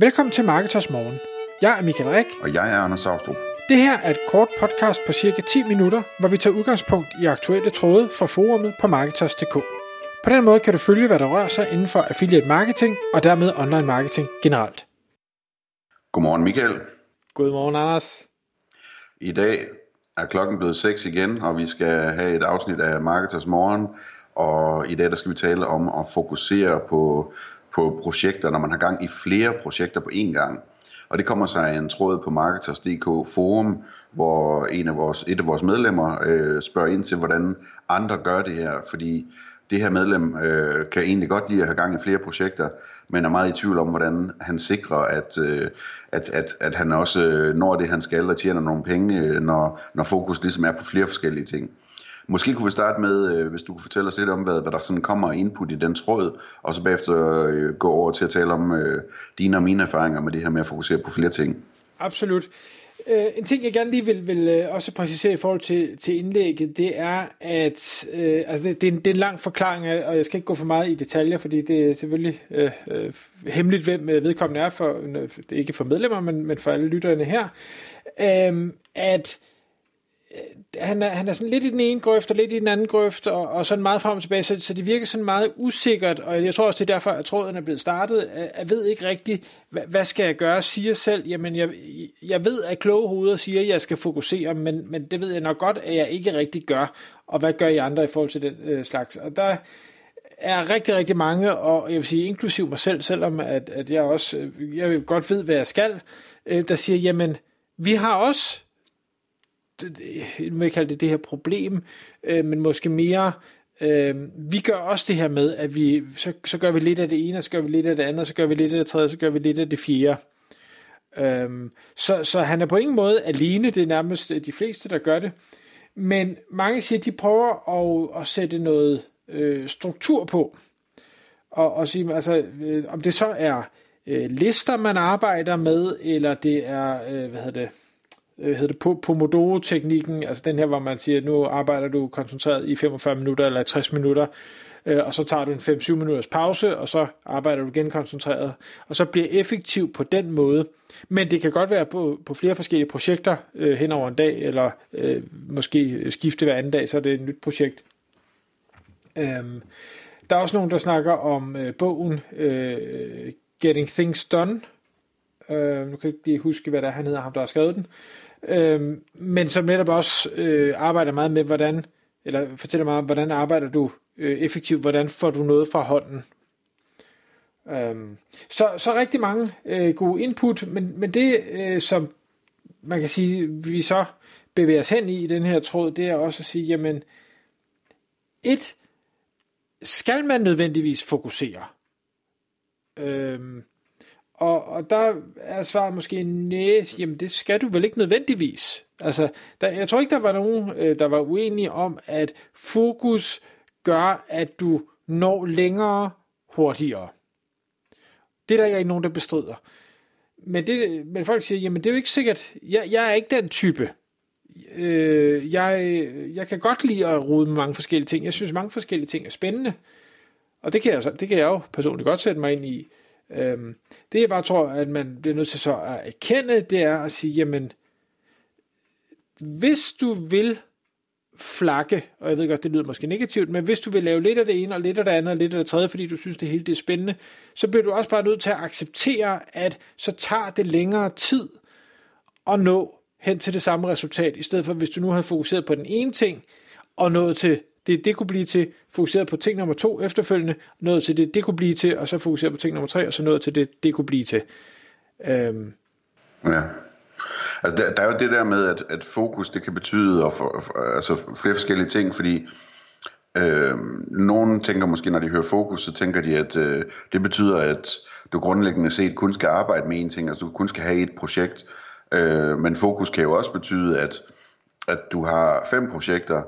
Velkommen til Marketers Morgen. Jeg er Michael Rik. Og jeg er Anders Saustrup. Det her er et kort podcast på cirka 10 minutter, hvor vi tager udgangspunkt i aktuelle tråde fra forumet på Marketers.dk. På den måde kan du følge, hvad der rører sig inden for affiliate marketing og dermed online marketing generelt. Godmorgen Michael. Godmorgen Anders. I dag er klokken blevet 6 igen, og vi skal have et afsnit af Marketers Morgen. Og i dag der skal vi tale om at fokusere på, på projekter, når man har gang i flere projekter på én gang. Og det kommer sig en tråd på Marketers.dk forum, hvor en af vores, et af vores medlemmer øh, spørger ind til, hvordan andre gør det her. Fordi det her medlem øh, kan egentlig godt lide at have gang i flere projekter, men er meget i tvivl om, hvordan han sikrer, at, øh, at, at, at han også øh, når det, han skal, og tjener nogle penge, øh, når, når fokus ligesom er på flere forskellige ting. Måske kunne vi starte med, øh, hvis du kunne fortælle os lidt om, hvad, hvad der sådan kommer input i den tråd, og så bagefter øh, gå over til at tale om øh, dine og mine erfaringer med det her med at fokusere på flere ting. Absolut. Øh, en ting, jeg gerne lige vil, vil øh, også præcisere i forhold til, til indlægget, det er, at øh, altså det, det, er en, det er en lang forklaring, og jeg skal ikke gå for meget i detaljer, fordi det er selvfølgelig øh, øh, hemmeligt, hvem øh, vedkommende er, for, ikke for medlemmer, men, men for alle lytterne her, øh, at Øh, han er, han er sådan lidt i den ene grøft og lidt i den anden grøft, og, og sådan meget frem og tilbage, så, så det virker sådan meget usikkert, og jeg tror også, det er derfor, at tråden er blevet startet. Jeg, jeg ved ikke rigtigt, hvad, hvad skal jeg gøre? Siger selv, jamen jeg, jeg ved, at kloge hoveder siger, at jeg skal fokusere, men, men det ved jeg nok godt, at jeg ikke rigtig gør, og hvad gør I andre i forhold til den øh, slags? Og der er rigtig, rigtig mange, og jeg vil sige, inklusiv mig selv, selvom at, at jeg også, øh, jeg godt ved, hvad jeg skal, øh, der siger, jamen, vi har også jeg vil kalde det det her problem, øh, men måske mere, øh, vi gør også det her med, at vi, så, så gør vi lidt af det ene, så gør vi lidt af det andet, så gør vi lidt af det tredje, så gør vi lidt af det fjerde. Øh, så, så han er på ingen måde alene, det er nærmest øh, de fleste, der gør det. Men mange siger, at de prøver at, at sætte noget øh, struktur på. Og, og sige, altså, øh, om det så er øh, lister, man arbejder med, eller det er, øh, hvad hedder det, øh, hedder det, Pomodoro-teknikken, altså den her, hvor man siger, nu arbejder du koncentreret i 45 minutter eller 60 minutter, øh, og så tager du en 5-7 minutters pause, og så arbejder du igen koncentreret, og så bliver effektiv på den måde. Men det kan godt være på, på flere forskellige projekter øh, hen over en dag, eller øh, måske skifte hver anden dag, så er det et nyt projekt. Øhm, der er også nogen, der snakker om øh, bogen øh, Getting Things Done. Øh, nu kan jeg ikke lige huske, hvad det er, han hedder, ham der har skrevet den øh, men som netop også øh, arbejder meget med, hvordan, eller fortæller meget om, hvordan arbejder du øh, effektivt, hvordan får du noget fra hånden. Øh, så, så rigtig mange øh, gode input, men, men det, øh, som man kan sige, vi så bevæger os hen i i den her tråd, det er også at sige, jamen, et, skal man nødvendigvis fokusere? Øhm, og, og der er svaret måske nej, jamen det skal du vel ikke nødvendigvis. Altså, der, jeg tror ikke, der var nogen, øh, der var uenige om, at fokus gør, at du når længere hurtigere. Det er der ikke nogen, der bestrider. Men, det, men folk siger, jamen det er jo ikke sikkert, jeg, jeg er ikke den type. Øh, jeg, jeg kan godt lide at rode med mange forskellige ting. Jeg synes, mange forskellige ting er spændende. Og det kan jeg, det kan jeg jo personligt godt sætte mig ind i. Øhm, det jeg bare tror, at man bliver nødt til så at erkende, det er at sige, jamen, hvis du vil flakke, og jeg ved godt, det lyder måske negativt, men hvis du vil lave lidt af det ene, og lidt af det andet, og lidt af det tredje, fordi du synes, det hele det er spændende, så bliver du også bare nødt til at acceptere, at så tager det længere tid at nå hen til det samme resultat, i stedet for hvis du nu havde fokuseret på den ene ting, og nået til det, det kunne blive til, fokuseret på ting nummer to efterfølgende, noget til det, det kunne blive til, og så fokuseret på ting nummer tre, og så noget til det, det kunne blive til. Øhm. Ja. Altså der, der er jo det der med, at, at fokus, det kan betyde og for, for, altså flere forskellige ting, fordi øh, nogen tænker måske, når de hører fokus, så tænker de, at øh, det betyder, at du grundlæggende set kun skal arbejde med en ting, altså du kun skal have et projekt, øh, men fokus kan jo også betyde, at, at du har fem projekter,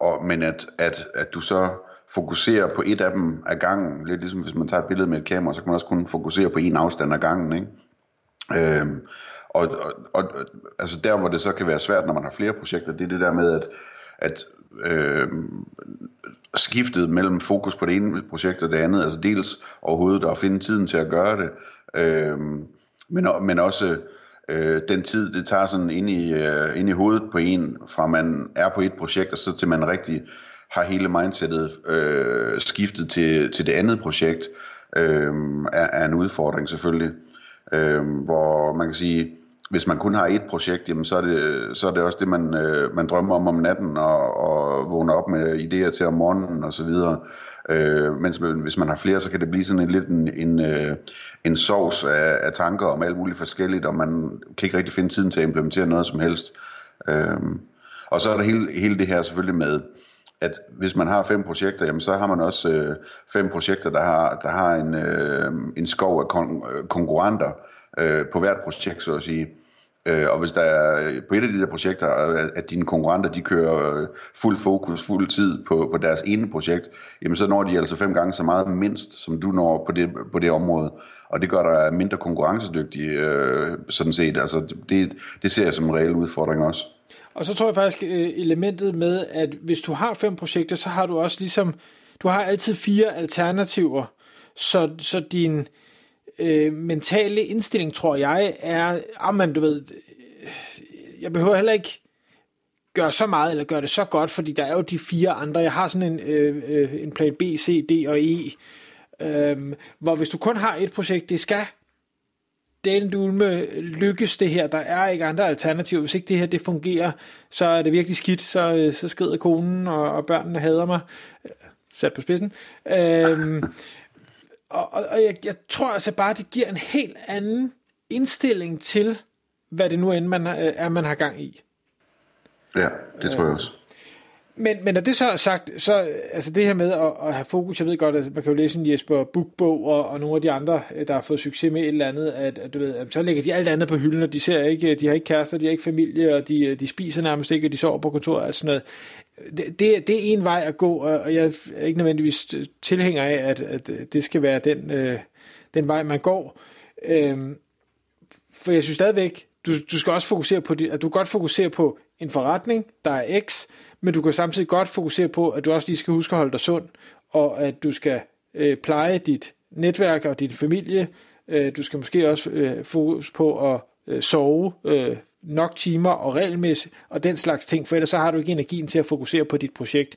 og, men at, at, at du så fokuserer på et af dem ad gangen, lidt ligesom hvis man tager et billede med et kamera, så kan man også kun fokusere på en afstand ad gangen, ikke? Øhm, og, og, og altså der, hvor det så kan være svært, når man har flere projekter, det er det der med, at, at øh, skiftet mellem fokus på det ene projekt og det andet, altså dels overhovedet at finde tiden til at gøre det, øh, men, men også øh, den tid, det tager sådan ind i, øh, ind i hovedet på en, fra man er på et projekt, og så til man rigtig har hele mindsetet øh, skiftet til, til det andet projekt, øh, er, er en udfordring selvfølgelig. Øh, hvor man kan sige, hvis man kun har et projekt, jamen så er det, så er det også det, man, øh, man drømmer om om natten og, og vågner op med idéer til om morgenen og så videre. Øh, mens hvis man har flere, så kan det blive sådan en lidt en, en, øh, en sovs af, af tanker om alt muligt forskelligt, og man kan ikke rigtig finde tiden til at implementere noget som helst. Øh, og så er der hele, hele det her selvfølgelig med, at hvis man har fem projekter, jamen så har man også øh, fem projekter, der har, der har en, øh, en skov af kon- øh, konkurrenter øh, på hvert projekt, så at sige. Øh, og hvis der er øh, på et af de der projekter, øh, at dine konkurrenter de kører øh, fuld fokus, fuld tid på, på deres ene projekt, jamen så når de altså fem gange så meget mindst, som du når på det, på det område. Og det gør dig mindre konkurrencedygtig, øh, sådan set. Altså det, det ser jeg som en reel udfordring også. Og så tror jeg faktisk øh, elementet med, at hvis du har fem projekter, så har du også ligesom, du har altid fire alternativer, så, så din øh, øh, mentale indstilling, tror jeg, er, ah, men du ved, øh, jeg behøver heller ikke gøre så meget, eller gøre det så godt, fordi der er jo de fire andre. Jeg har sådan en, øh, øh en plan B, C, D og E, øh, hvor hvis du kun har et projekt, det skal den dulme lykkes det her. Der er ikke andre alternativer. Hvis ikke det her det fungerer, så er det virkelig skidt. Så, øh, så skrider konen, og, og børnene hader mig. Øh, Sat på spidsen. Øhm, og, og, og jeg, jeg tror altså bare, det giver en helt anden indstilling til, hvad det nu end man, øh, er, man har gang i. Ja, det tror jeg også. Men, men når det så er sagt, så altså det her med at, at have fokus, jeg ved godt, at man kan jo læse en Jesper Bukbog og, og nogle af de andre, øh, der har fået succes med et eller andet, at, at du ved, at så lægger de alt andet på hylden, og de ser ikke, de har ikke kærester, de har ikke familie, og de, de spiser nærmest ikke, og de sover på kontoret og sådan noget. Det, det, det er en vej at gå, og jeg er ikke nødvendigvis tilhænger af, at, at det skal være den, øh, den vej, man går. Øh, for jeg synes stadigvæk, du, du skal også fokusere på, at du godt fokusere på en forretning, der er X, men du kan samtidig godt fokusere på, at du også lige skal huske at holde dig sund, og at du skal øh, pleje dit netværk og din familie. Øh, du skal måske også øh, fokus på at øh, sove øh, nok timer og regelmæssigt, og den slags ting, for ellers så har du ikke energien til at fokusere på dit projekt.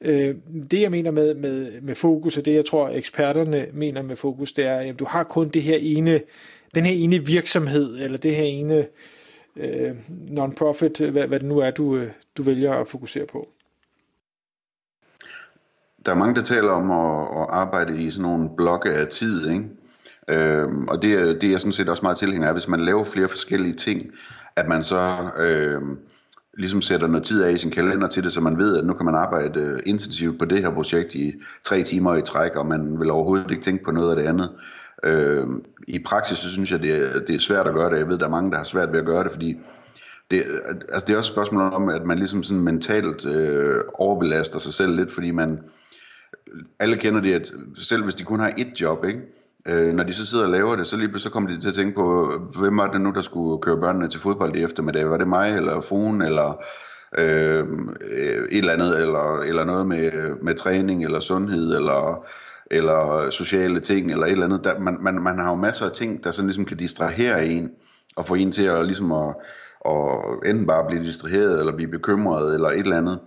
Øh, det jeg mener med, med, med fokus, og det jeg tror eksperterne mener med fokus, det er, at du har kun det her ene, den her ene virksomhed, eller det her ene øh, non-profit, øh, hvad, hvad det nu er, du, øh, du vælger at fokusere på? Der er mange, der taler om at, at arbejde i sådan nogle blokke af tid, ikke? Øhm, og det, det er jeg sådan set også meget tilhænger af, hvis man laver flere forskellige ting, at man så øhm, ligesom sætter noget tid af i sin kalender til det, så man ved, at nu kan man arbejde øh, intensivt på det her projekt i tre timer i træk, og man vil overhovedet ikke tænke på noget af det andet. Øh, I praksis så synes jeg, det er, det er svært at gøre det. Jeg ved, der er mange, der har svært ved at gøre det, fordi det, altså det er også et spørgsmål om, at man ligesom sådan mentalt øh, overbelaster sig selv lidt, fordi man, alle kender det, at selv hvis de kun har et job, ikke? Øh, når de så sidder og laver det, så lige så kommer de til at tænke på, hvem var det nu, der skulle køre børnene til fodbold i eftermiddag? Var det mig, eller fruen, eller øh, et eller andet, eller, eller noget med, med træning, eller sundhed, eller eller øh, sociale ting, eller et eller andet. Der, man, man, man har jo masser af ting, der sådan ligesom kan distrahere en, og få en til at, ligesom at, at enten bare blive distraheret, eller blive bekymret, eller et eller andet.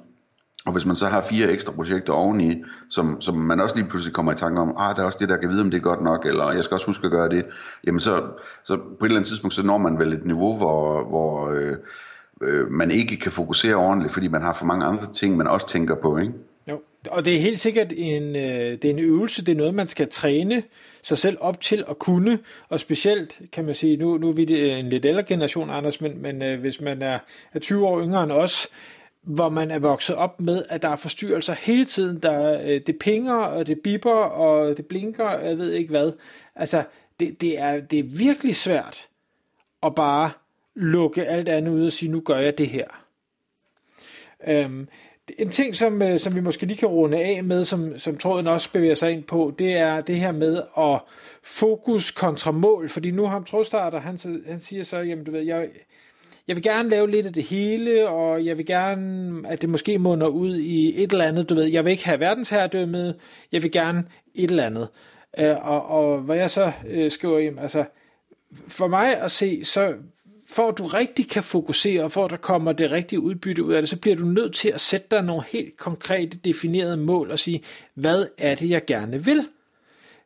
Og hvis man så har fire ekstra projekter oveni, som, som man også lige pludselig kommer i tanke om, ah, der er også det, der kan vide, om det er godt nok, eller jeg skal også huske at gøre det, jamen så, så på et eller andet tidspunkt, så når man vel et niveau, hvor, hvor øh, øh, man ikke kan fokusere ordentligt, fordi man har for mange andre ting, man også tænker på, ikke? Jo, og det er helt sikkert en, øh, det er en øvelse, det er noget, man skal træne sig selv op til at kunne, og specielt kan man sige, nu, nu er vi øh, en lidt ældre generation, Anders, men, men øh, hvis man er, er 20 år yngre end os, hvor man er vokset op med, at der er forstyrrelser hele tiden, der, øh, det pinger, og det bipper, og det blinker, og jeg ved ikke hvad. Altså, det, det, er, det er virkelig svært at bare lukke alt andet ud og sige, nu gør jeg det her. Øhm, en ting, som, øh, som vi måske lige kan runde af med, som, som tråden også bevæger sig ind på, det er det her med at fokus kontra mål, fordi nu har trådstarter, han, han siger så, jamen du ved, jeg, jeg vil gerne lave lidt af det hele, og jeg vil gerne, at det måske munder ud i et eller andet, du ved, jeg vil ikke have verdensherredømmet, jeg vil gerne et eller andet. Øh, og, og hvad jeg så øh, skriver, jamen, altså, for mig at se, så for at du rigtig kan fokusere, og for at der kommer det rigtige udbytte ud af det, så bliver du nødt til at sætte dig nogle helt konkrete definerede mål og sige, hvad er det, jeg gerne vil?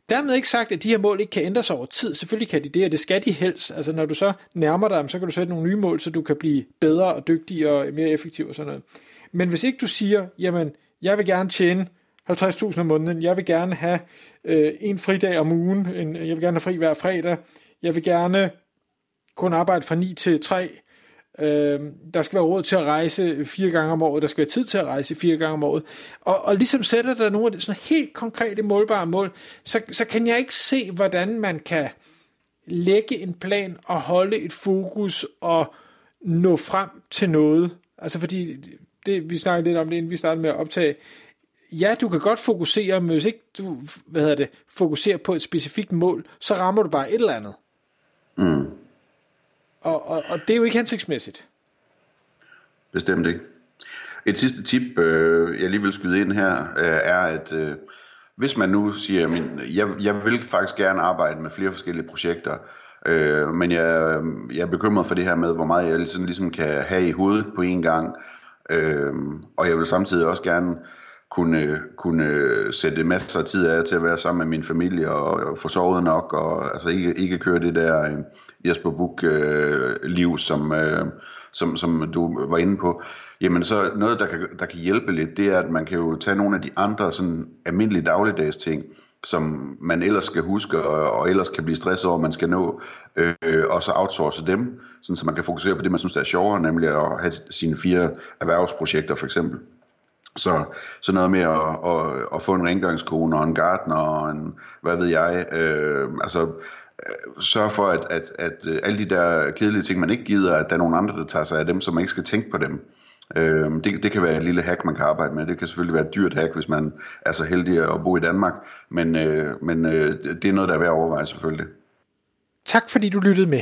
Dermed ikke sagt, at de her mål ikke kan ændres over tid. Selvfølgelig kan de det, og det skal de helst. Altså når du så nærmer dig, så kan du sætte nogle nye mål, så du kan blive bedre og dygtigere og mere effektiv og sådan noget. Men hvis ikke du siger, jamen, jeg vil gerne tjene 50.000 om måneden, jeg vil gerne have øh, en fridag om ugen, en, jeg vil gerne have fri hver fredag, jeg vil gerne kun arbejde fra 9 til 3, Øh, der skal være råd til at rejse fire gange om året, der skal være tid til at rejse fire gange om året. Og, og ligesom sætter der nogle af de sådan helt konkrete målbare mål, så, så kan jeg ikke se, hvordan man kan lægge en plan og holde et fokus og nå frem til noget. Altså fordi, det, vi snakkede lidt om det, inden vi startede med at optage, ja, du kan godt fokusere, men hvis ikke du hvad hedder det, fokuserer på et specifikt mål, så rammer du bare et eller andet. Mm. Og, og, og det er jo ikke hensigtsmæssigt. Bestemt ikke. Et sidste tip, øh, jeg lige vil skyde ind her, øh, er, at øh, hvis man nu siger, min, jeg, jeg vil faktisk gerne arbejde med flere forskellige projekter, øh, men jeg, øh, jeg er bekymret for det her med, hvor meget jeg ligesom, ligesom kan have i hovedet på en gang, øh, og jeg vil samtidig også gerne kunne, kunne sætte masser af tid af til at være sammen med min familie og, og få sovet nok, og altså ikke, ikke køre det der uh, Jesper Buch uh, liv, som, uh, som, som du var inde på. Jamen så noget, der kan, der kan hjælpe lidt, det er, at man kan jo tage nogle af de andre sådan almindelige dagligdags ting, som man ellers skal huske, og, og ellers kan blive stresset over, man skal nå, øh, og så outsource dem, sådan så man kan fokusere på det, man synes, der er sjovere, nemlig at have sine fire erhvervsprojekter for eksempel. Så, så noget med at, at, at få en rengøringskone og en gartner og en, hvad ved jeg, øh, altså øh, sørge for, at, at, at øh, alle de der kedelige ting, man ikke gider, at der er nogen andre, der tager sig af dem, så man ikke skal tænke på dem. Øh, det, det kan være et lille hack, man kan arbejde med. Det kan selvfølgelig være et dyrt hack, hvis man er så heldig at bo i Danmark, men, øh, men øh, det er noget, der er værd at overveje selvfølgelig. Tak fordi du lyttede med.